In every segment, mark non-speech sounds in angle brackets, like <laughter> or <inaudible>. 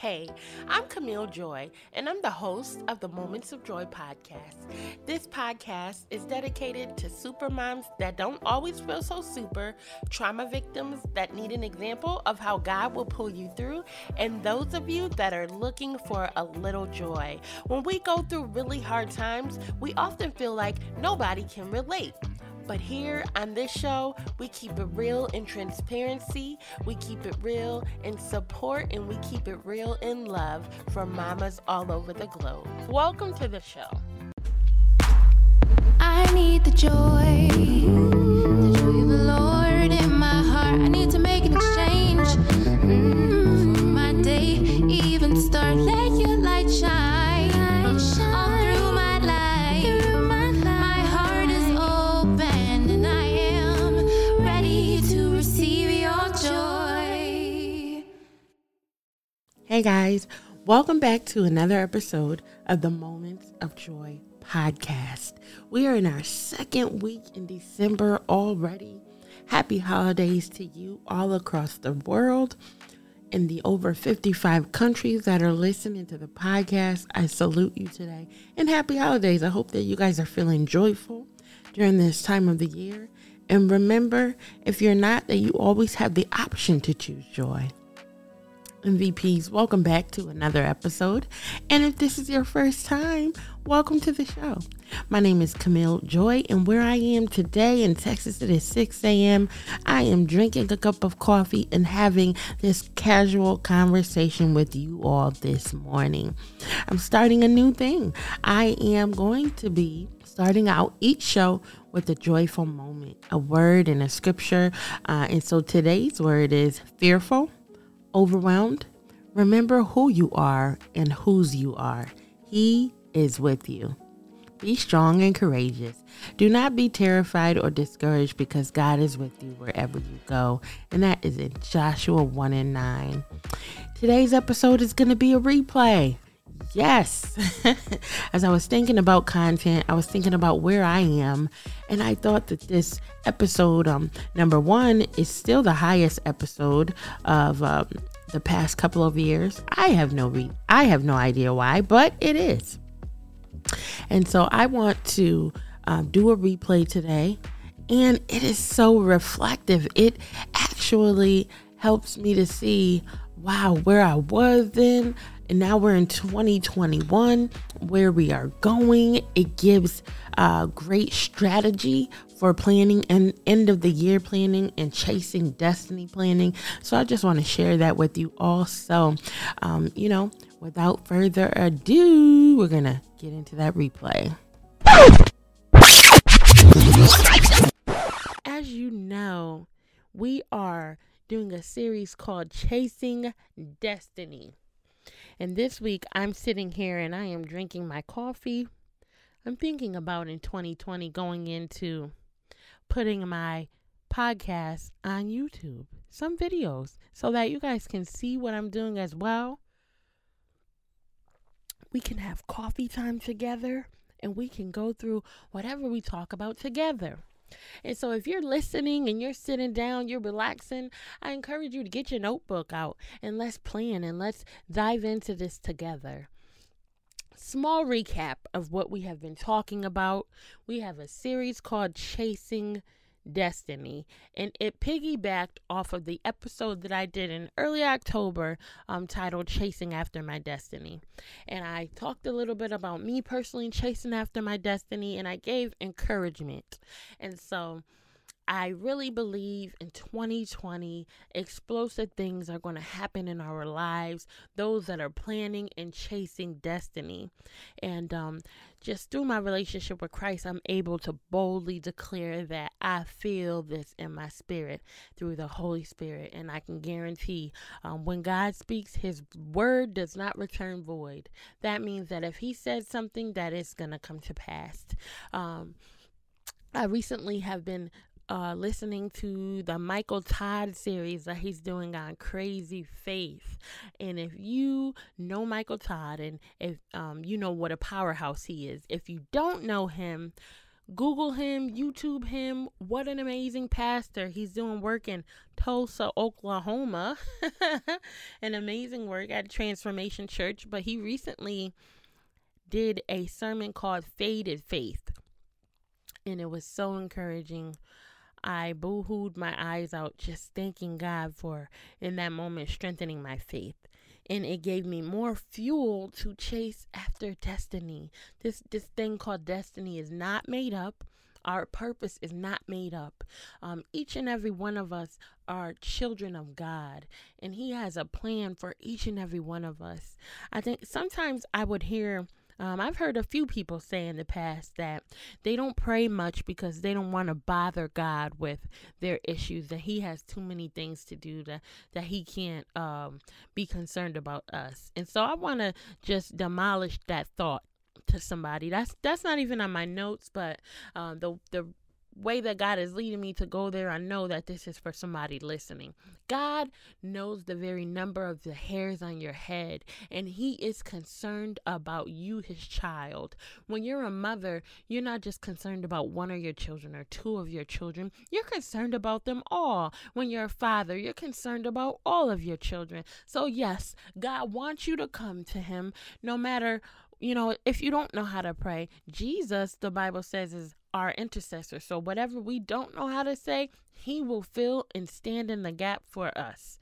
Hey, I'm Camille Joy, and I'm the host of the Moments of Joy podcast. This podcast is dedicated to super moms that don't always feel so super, trauma victims that need an example of how God will pull you through, and those of you that are looking for a little joy. When we go through really hard times, we often feel like nobody can relate. But here on this show, we keep it real in transparency, we keep it real in support, and we keep it real in love for mamas all over the globe. Welcome to the show. I need the joy, the joy of the Lord in my heart. I need to make an exchange Hey guys, welcome back to another episode of the Moments of Joy podcast. We are in our second week in December already. Happy holidays to you all across the world. In the over 55 countries that are listening to the podcast, I salute you today and happy holidays. I hope that you guys are feeling joyful during this time of the year. And remember, if you're not, that you always have the option to choose joy. MVPs, welcome back to another episode. And if this is your first time, welcome to the show. My name is Camille Joy, and where I am today in Texas, it is 6 a.m. I am drinking a cup of coffee and having this casual conversation with you all this morning. I'm starting a new thing. I am going to be starting out each show with a joyful moment, a word and a scripture. Uh, and so today's word is fearful overwhelmed, remember who you are and whose you are. He is with you. Be strong and courageous. Do not be terrified or discouraged because God is with you wherever you go. And that is in Joshua 1 and 9. Today's episode is going to be a replay. Yes. <laughs> As I was thinking about content, I was thinking about where I am, and I thought that this episode, um, number one, is still the highest episode of um, the past couple of years. I have no re- I have no idea why, but it is. And so I want to um, do a replay today, and it is so reflective. It actually helps me to see, wow, where I was then and now we're in 2021 where we are going. It gives uh, great strategy for planning and end of the year planning and chasing destiny planning. So i just want to share that with you also um, you know without further ado we're gonna get into that replay. As you know we are doing a series called chasing destiny and this week, I'm sitting here and I am drinking my coffee. I'm thinking about in 2020 going into putting my podcast on YouTube, some videos, so that you guys can see what I'm doing as well. We can have coffee time together and we can go through whatever we talk about together. And so, if you're listening and you're sitting down, you're relaxing, I encourage you to get your notebook out and let's plan and let's dive into this together. Small recap of what we have been talking about. We have a series called Chasing Destiny, and it piggybacked off of the episode that I did in early October um, titled Chasing After My Destiny. And I talked a little bit about me personally chasing after my destiny, and I gave encouragement. And so, I really believe in 2020, explosive things are going to happen in our lives, those that are planning and chasing destiny. And um, just through my relationship with Christ, I'm able to boldly declare that I feel this in my spirit through the Holy Spirit. And I can guarantee um, when God speaks, his word does not return void. That means that if he said something, that is going to come to pass. Um, I recently have been uh, listening to the Michael Todd series that he's doing on Crazy Faith. And if you know Michael Todd and if um, you know what a powerhouse he is, if you don't know him, Google him, YouTube him. What an amazing pastor. He's doing work in Tulsa, Oklahoma. <laughs> an amazing work at Transformation Church. But he recently did a sermon called Faded Faith. And it was so encouraging. I boo-hooed my eyes out just thanking God for in that moment strengthening my faith and it gave me more fuel to chase after destiny. This this thing called destiny is not made up. Our purpose is not made up. Um, each and every one of us are children of God, and He has a plan for each and every one of us. I think sometimes I would hear um, I've heard a few people say in the past that they don't pray much because they don't want to bother God with their issues, that He has too many things to do, that, that He can't um, be concerned about us. And so I want to just demolish that thought to somebody. That's that's not even on my notes, but um, the the way that God is leading me to go there, I know that this is for somebody listening. God knows the very number of the hairs on your head, and He is concerned about you, His child. When you're a mother, you're not just concerned about one of your children or two of your children, you're concerned about them all. When you're a father, you're concerned about all of your children. So, yes, God wants you to come to Him no matter you know, if you don't know how to pray, Jesus, the Bible says, is our intercessor. So whatever we don't know how to say, he will fill and stand in the gap for us.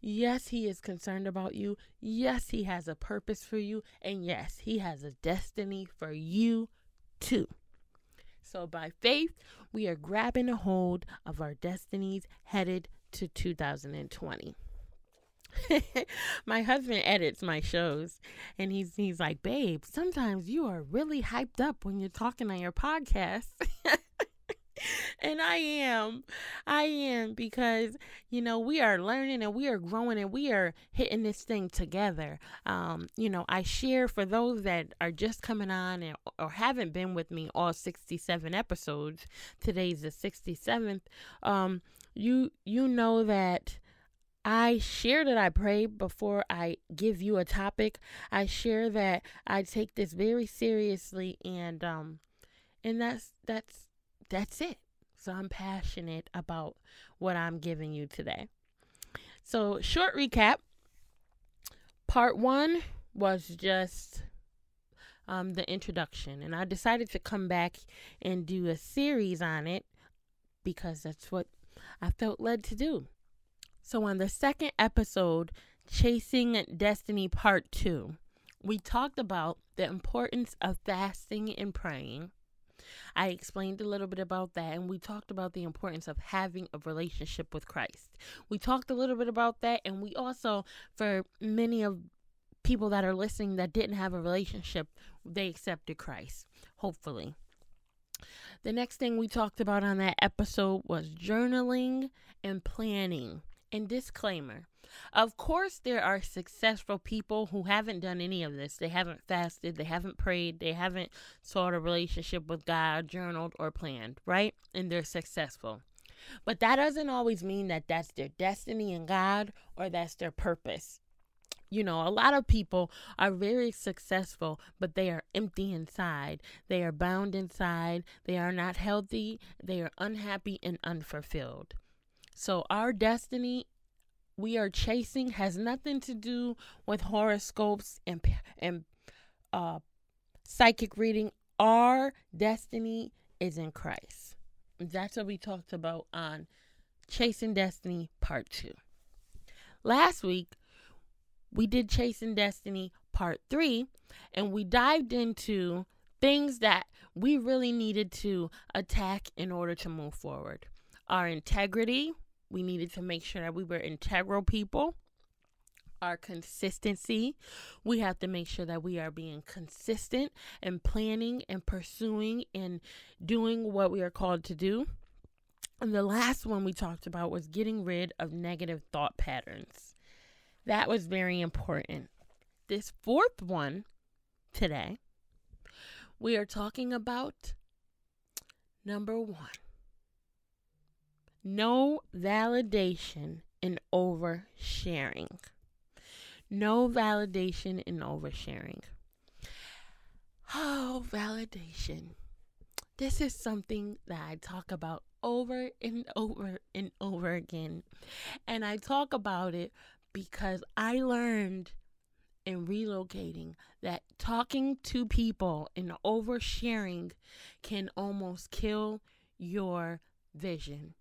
Yes, he is concerned about you. Yes, he has a purpose for you. And yes, he has a destiny for you too. So by faith, we are grabbing a hold of our destinies headed to 2020. <laughs> my husband edits my shows and he's he's like, "Babe, sometimes you are really hyped up when you're talking on your podcast." <laughs> and I am. I am because, you know, we are learning and we are growing and we are hitting this thing together. Um, you know, I share for those that are just coming on and, or haven't been with me all 67 episodes. Today's the 67th. Um, you you know that I share that I pray before I give you a topic. I share that I take this very seriously and um and that's that's that's it. So I'm passionate about what I'm giving you today. So, short recap. Part 1 was just um, the introduction, and I decided to come back and do a series on it because that's what I felt led to do. So, on the second episode, Chasing Destiny Part 2, we talked about the importance of fasting and praying. I explained a little bit about that, and we talked about the importance of having a relationship with Christ. We talked a little bit about that, and we also, for many of people that are listening that didn't have a relationship, they accepted Christ, hopefully. The next thing we talked about on that episode was journaling and planning. And disclaimer of course, there are successful people who haven't done any of this. They haven't fasted, they haven't prayed, they haven't sought a relationship with God, journaled, or planned, right? And they're successful. But that doesn't always mean that that's their destiny in God or that's their purpose. You know, a lot of people are very successful, but they are empty inside. They are bound inside. They are not healthy. They are unhappy and unfulfilled. So our destiny we are chasing has nothing to do with horoscopes and and uh, psychic reading. Our destiny is in Christ. That's what we talked about on Chasing Destiny Part 2. Last week, we did Chasing Destiny Part 3, and we dived into things that we really needed to attack in order to move forward our integrity, we needed to make sure that we were integral people. Our consistency. We have to make sure that we are being consistent and planning and pursuing and doing what we are called to do. And the last one we talked about was getting rid of negative thought patterns. That was very important. This fourth one today, we are talking about number one no validation in oversharing. No validation in oversharing. Oh, validation. this is something that I talk about over and over and over again. And I talk about it because I learned in relocating that talking to people and oversharing can almost kill your vision.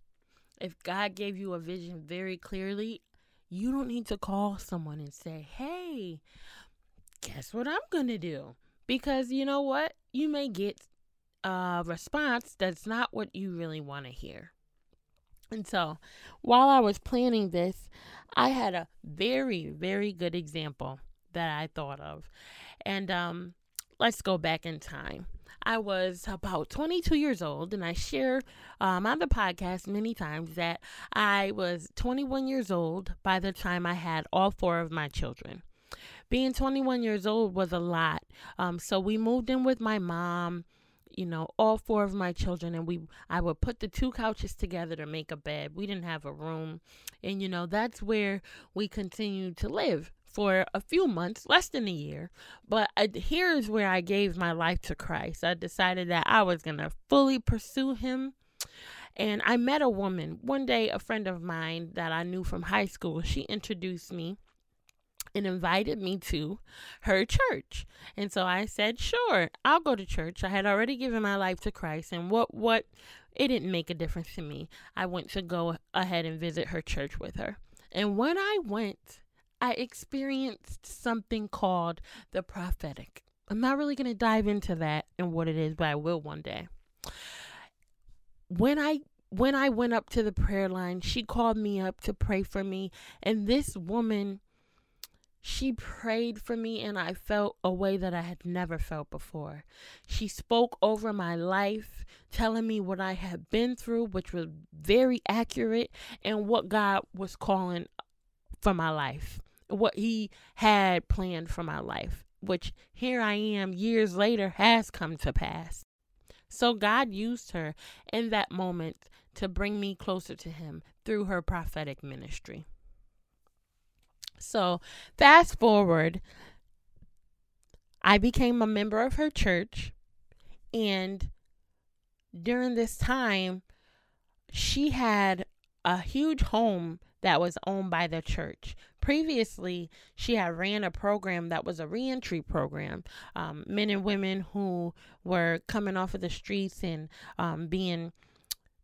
If God gave you a vision very clearly, you don't need to call someone and say, hey, guess what I'm going to do? Because you know what? You may get a response that's not what you really want to hear. And so, while I was planning this, I had a very, very good example that I thought of. And um, let's go back in time. I was about 22 years old, and I share um, on the podcast many times that I was 21 years old by the time I had all four of my children. Being 21 years old was a lot. Um, so we moved in with my mom you know all four of my children and we i would put the two couches together to make a bed we didn't have a room and you know that's where we continued to live for a few months, less than a year. But I, here's where I gave my life to Christ. I decided that I was going to fully pursue Him. And I met a woman. One day, a friend of mine that I knew from high school, she introduced me and invited me to her church. And so I said, "Sure, I'll go to church." I had already given my life to Christ, and what what it didn't make a difference to me. I went to go ahead and visit her church with her. And when I went, I experienced something called the prophetic. I'm not really going to dive into that and what it is, but I will one day. When I when I went up to the prayer line, she called me up to pray for me, and this woman she prayed for me and I felt a way that I had never felt before. She spoke over my life, telling me what I had been through, which was very accurate, and what God was calling for my life what he had planned for my life, which here I am years later has come to pass. So God used her in that moment to bring me closer to him through her prophetic ministry. So, fast forward, I became a member of her church, and during this time, she had a huge home that was owned by the church. Previously, she had ran a program that was a reentry program. Um, men and women who were coming off of the streets and um, being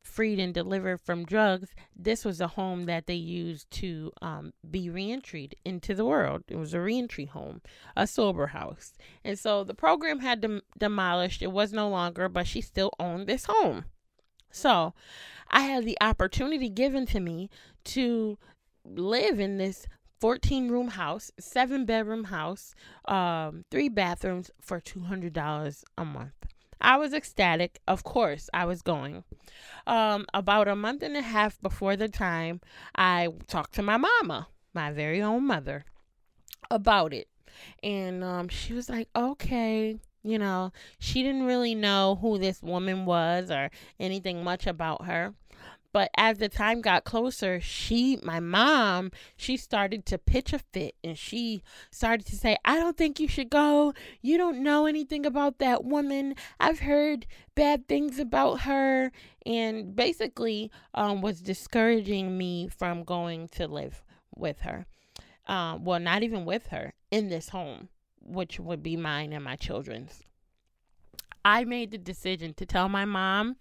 freed and delivered from drugs, this was a home that they used to um, be reentried into the world. It was a reentry home, a sober house. And so the program had dem- demolished. It was no longer, but she still owned this home. So I had the opportunity given to me to live in this 14 room house, seven bedroom house, um, three bathrooms for $200 a month. I was ecstatic. Of course, I was going. Um, about a month and a half before the time, I talked to my mama, my very own mother, about it. And um, she was like, okay. You know, she didn't really know who this woman was or anything much about her. But as the time got closer, she, my mom, she started to pitch a fit and she started to say, I don't think you should go. You don't know anything about that woman. I've heard bad things about her. And basically um, was discouraging me from going to live with her. Um, well, not even with her in this home, which would be mine and my children's. I made the decision to tell my mom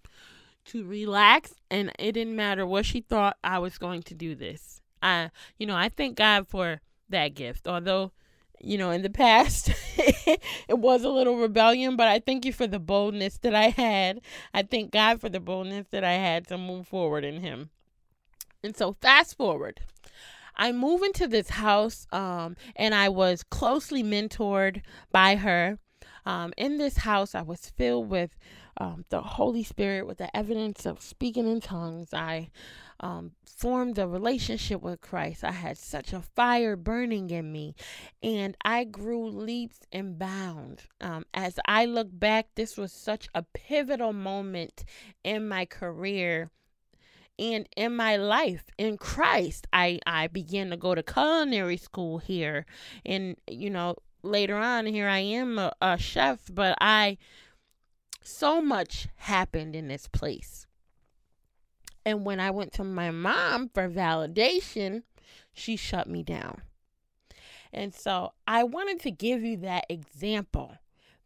to relax and it didn't matter what she thought I was going to do this. I you know, I thank God for that gift. Although, you know, in the <laughs> past it was a little rebellion, but I thank you for the boldness that I had. I thank God for the boldness that I had to move forward in him. And so fast forward. I move into this house um and I was closely mentored by her. Um in this house I was filled with um, the Holy Spirit with the evidence of speaking in tongues. I um, formed a relationship with Christ. I had such a fire burning in me, and I grew leaps and bounds. Um, as I look back, this was such a pivotal moment in my career and in my life in Christ. I I began to go to culinary school here, and you know later on here I am a, a chef, but I so much happened in this place. And when I went to my mom for validation, she shut me down. And so I wanted to give you that example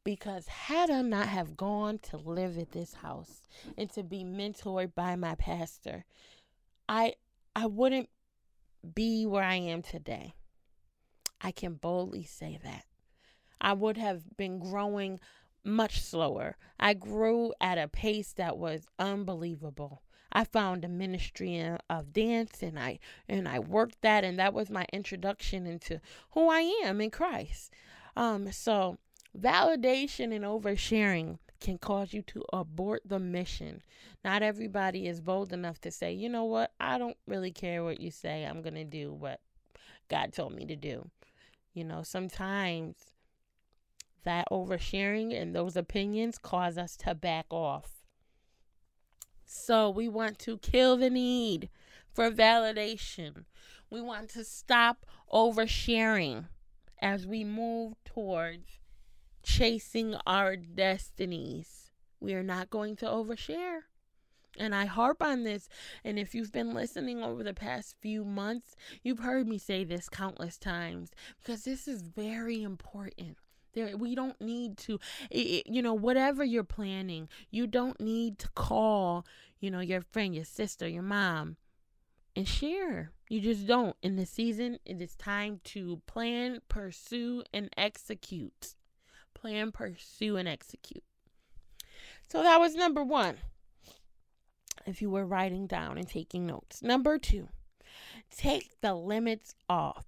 because had I not have gone to live at this house and to be mentored by my pastor, I I wouldn't be where I am today. I can boldly say that. I would have been growing much slower. I grew at a pace that was unbelievable. I found a ministry of dance and I and I worked that and that was my introduction into who I am in Christ. Um so validation and oversharing can cause you to abort the mission. Not everybody is bold enough to say, "You know what? I don't really care what you say. I'm going to do what God told me to do." You know, sometimes that oversharing and those opinions cause us to back off. So we want to kill the need for validation. We want to stop oversharing as we move towards chasing our destinies. We are not going to overshare. And I harp on this. And if you've been listening over the past few months, you've heard me say this countless times because this is very important. There, we don't need to, it, you know, whatever you're planning, you don't need to call, you know, your friend, your sister, your mom, and share. You just don't. In the season, it is time to plan, pursue, and execute. Plan, pursue, and execute. So that was number one. If you were writing down and taking notes. Number two, take the limits off.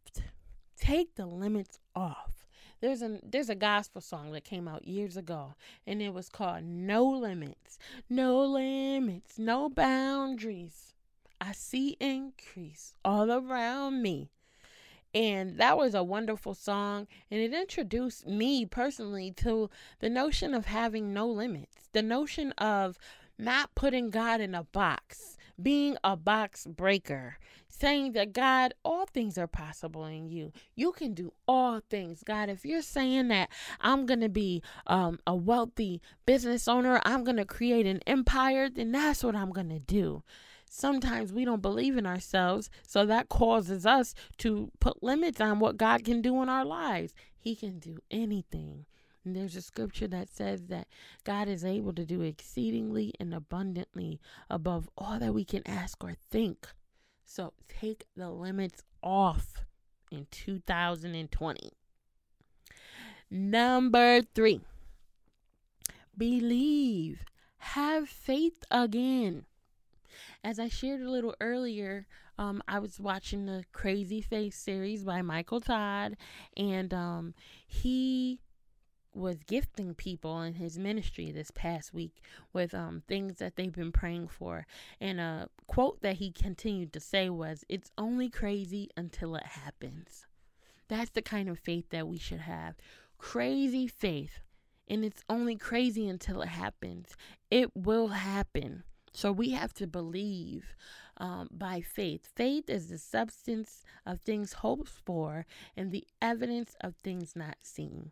Take the limits off. There's a there's a gospel song that came out years ago and it was called No Limits. No limits, no boundaries. I see increase all around me. And that was a wonderful song. And it introduced me personally to the notion of having no limits, the notion of not putting God in a box, being a box breaker, saying that God, all things are possible in you. You can do all things. God, if you're saying that I'm going to be um, a wealthy business owner, I'm going to create an empire, then that's what I'm going to do. Sometimes we don't believe in ourselves, so that causes us to put limits on what God can do in our lives. He can do anything. And there's a scripture that says that God is able to do exceedingly and abundantly above all that we can ask or think. So take the limits off in 2020. Number three, believe, have faith again. As I shared a little earlier, um, I was watching the Crazy Faith series by Michael Todd, and um, he was gifting people in his ministry this past week with um, things that they've been praying for. And a quote that he continued to say was, It's only crazy until it happens. That's the kind of faith that we should have. Crazy faith. And it's only crazy until it happens. It will happen. So we have to believe um, by faith. Faith is the substance of things hoped for and the evidence of things not seen.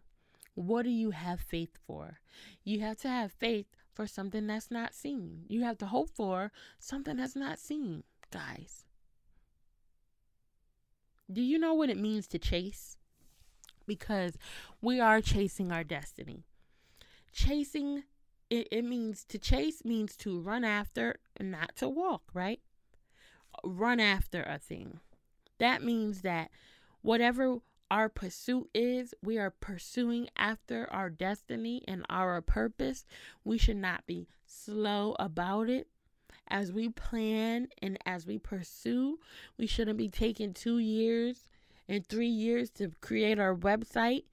What do you have faith for? You have to have faith for something that's not seen. You have to hope for something that's not seen, guys. Do you know what it means to chase? Because we are chasing our destiny. Chasing it, it means to chase means to run after and not to walk, right? Run after a thing. That means that whatever our pursuit is, we are pursuing after our destiny and our purpose. We should not be slow about it. As we plan and as we pursue, we shouldn't be taking two years and three years to create our website.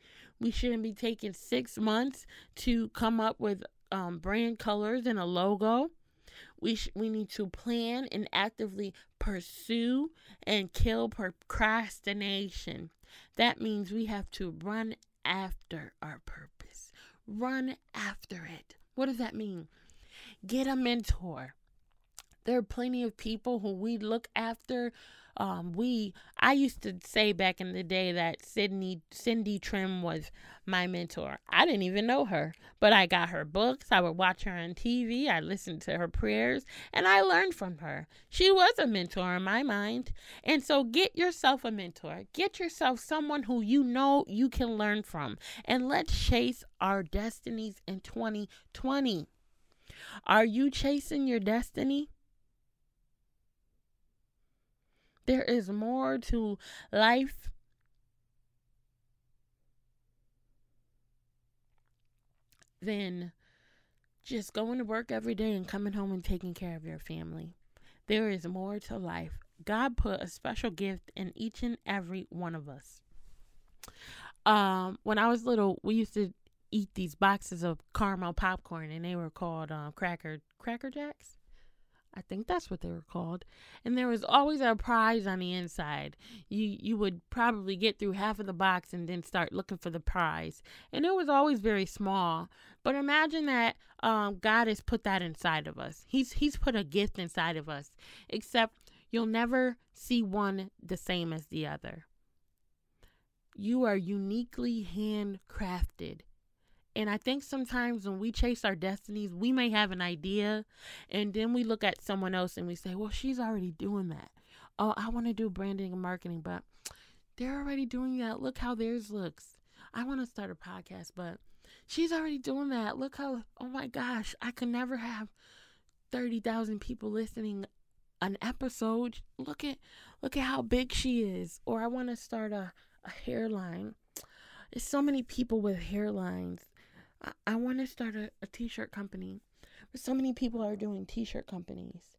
We shouldn't be taking six months to come up with um, brand colors and a logo. We sh- we need to plan and actively pursue and kill procrastination. That means we have to run after our purpose. Run after it. What does that mean? Get a mentor. There are plenty of people who we look after um, we I used to say back in the day that Sydney Cindy Trimm was my mentor. I didn't even know her, but I got her books. I would watch her on TV. I listened to her prayers, and I learned from her. She was a mentor in my mind. And so get yourself a mentor. Get yourself someone who you know you can learn from. And let's chase our destinies in 2020. Are you chasing your destiny? There is more to life than just going to work every day and coming home and taking care of your family. There is more to life. God put a special gift in each and every one of us. Um, when I was little, we used to eat these boxes of caramel popcorn, and they were called uh, cracker cracker jacks. I think that's what they were called. And there was always a prize on the inside. You you would probably get through half of the box and then start looking for the prize. And it was always very small. But imagine that um, God has put that inside of us. He's He's put a gift inside of us. Except you'll never see one the same as the other. You are uniquely handcrafted and I think sometimes when we chase our destinies, we may have an idea and then we look at someone else and we say, well, she's already doing that. Oh, I want to do branding and marketing, but they're already doing that. Look how theirs looks. I want to start a podcast, but she's already doing that. Look how, oh my gosh, I could never have 30,000 people listening an episode. Look at, look at how big she is. Or I want to start a, a hairline. There's so many people with hairlines I, want to start a, a t shirt company. But so many people are doing t shirt companies.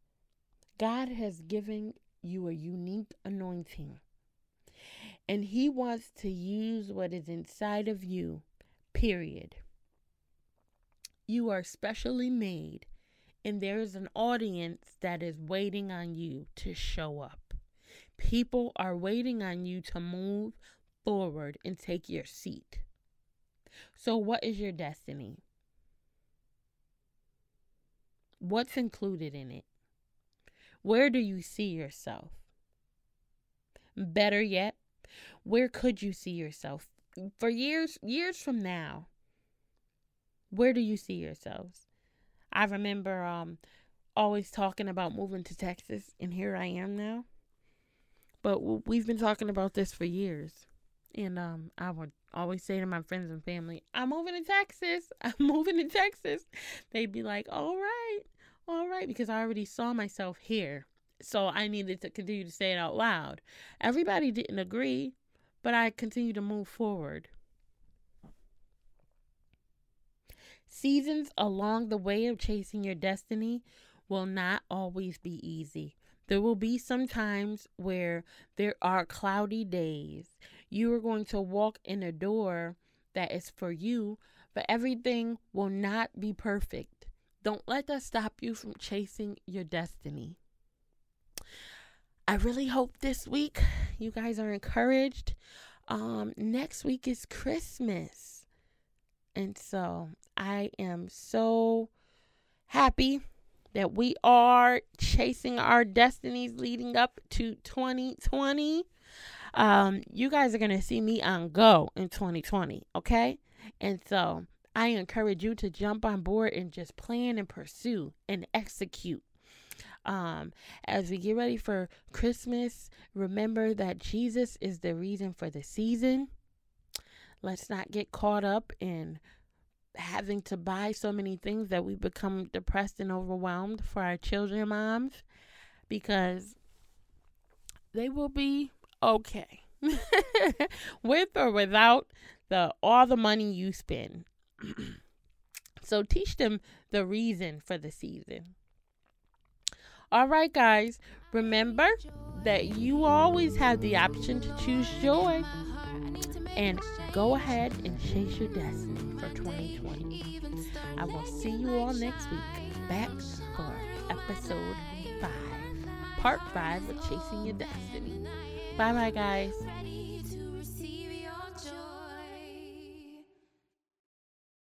God has given you a unique anointing. And He wants to use what is inside of you, period. You are specially made, and there is an audience that is waiting on you to show up. People are waiting on you to move forward and take your seat. So, what is your destiny? What's included in it? Where do you see yourself? Better yet, where could you see yourself for years years from now? Where do you see yourselves? I remember um always talking about moving to Texas and here I am now. But we've been talking about this for years. And um I would always say to my friends and family, I'm moving to Texas. <laughs> I'm moving to Texas. They'd be like, all right, all right, because I already saw myself here. So I needed to continue to say it out loud. Everybody didn't agree, but I continued to move forward. Seasons along the way of chasing your destiny will not always be easy. There will be some times where there are cloudy days you are going to walk in a door that is for you, but everything will not be perfect. Don't let that stop you from chasing your destiny. I really hope this week you guys are encouraged. Um, next week is Christmas. And so I am so happy that we are chasing our destinies leading up to 2020 um, you guys are going to see me on go in 2020, okay? And so I encourage you to jump on board and just plan and pursue and execute. Um, as we get ready for Christmas, remember that Jesus is the reason for the season. Let's not get caught up in having to buy so many things that we become depressed and overwhelmed for our children moms because they will be okay. <laughs> With or without the all the money you spend. <clears throat> so teach them the reason for the season. All right, guys, remember that you always have the option to choose joy and go ahead and chase your destiny for 2020. I will see you all next week back for episode 5, part 5 of Chasing Your Destiny. Bye bye, guys.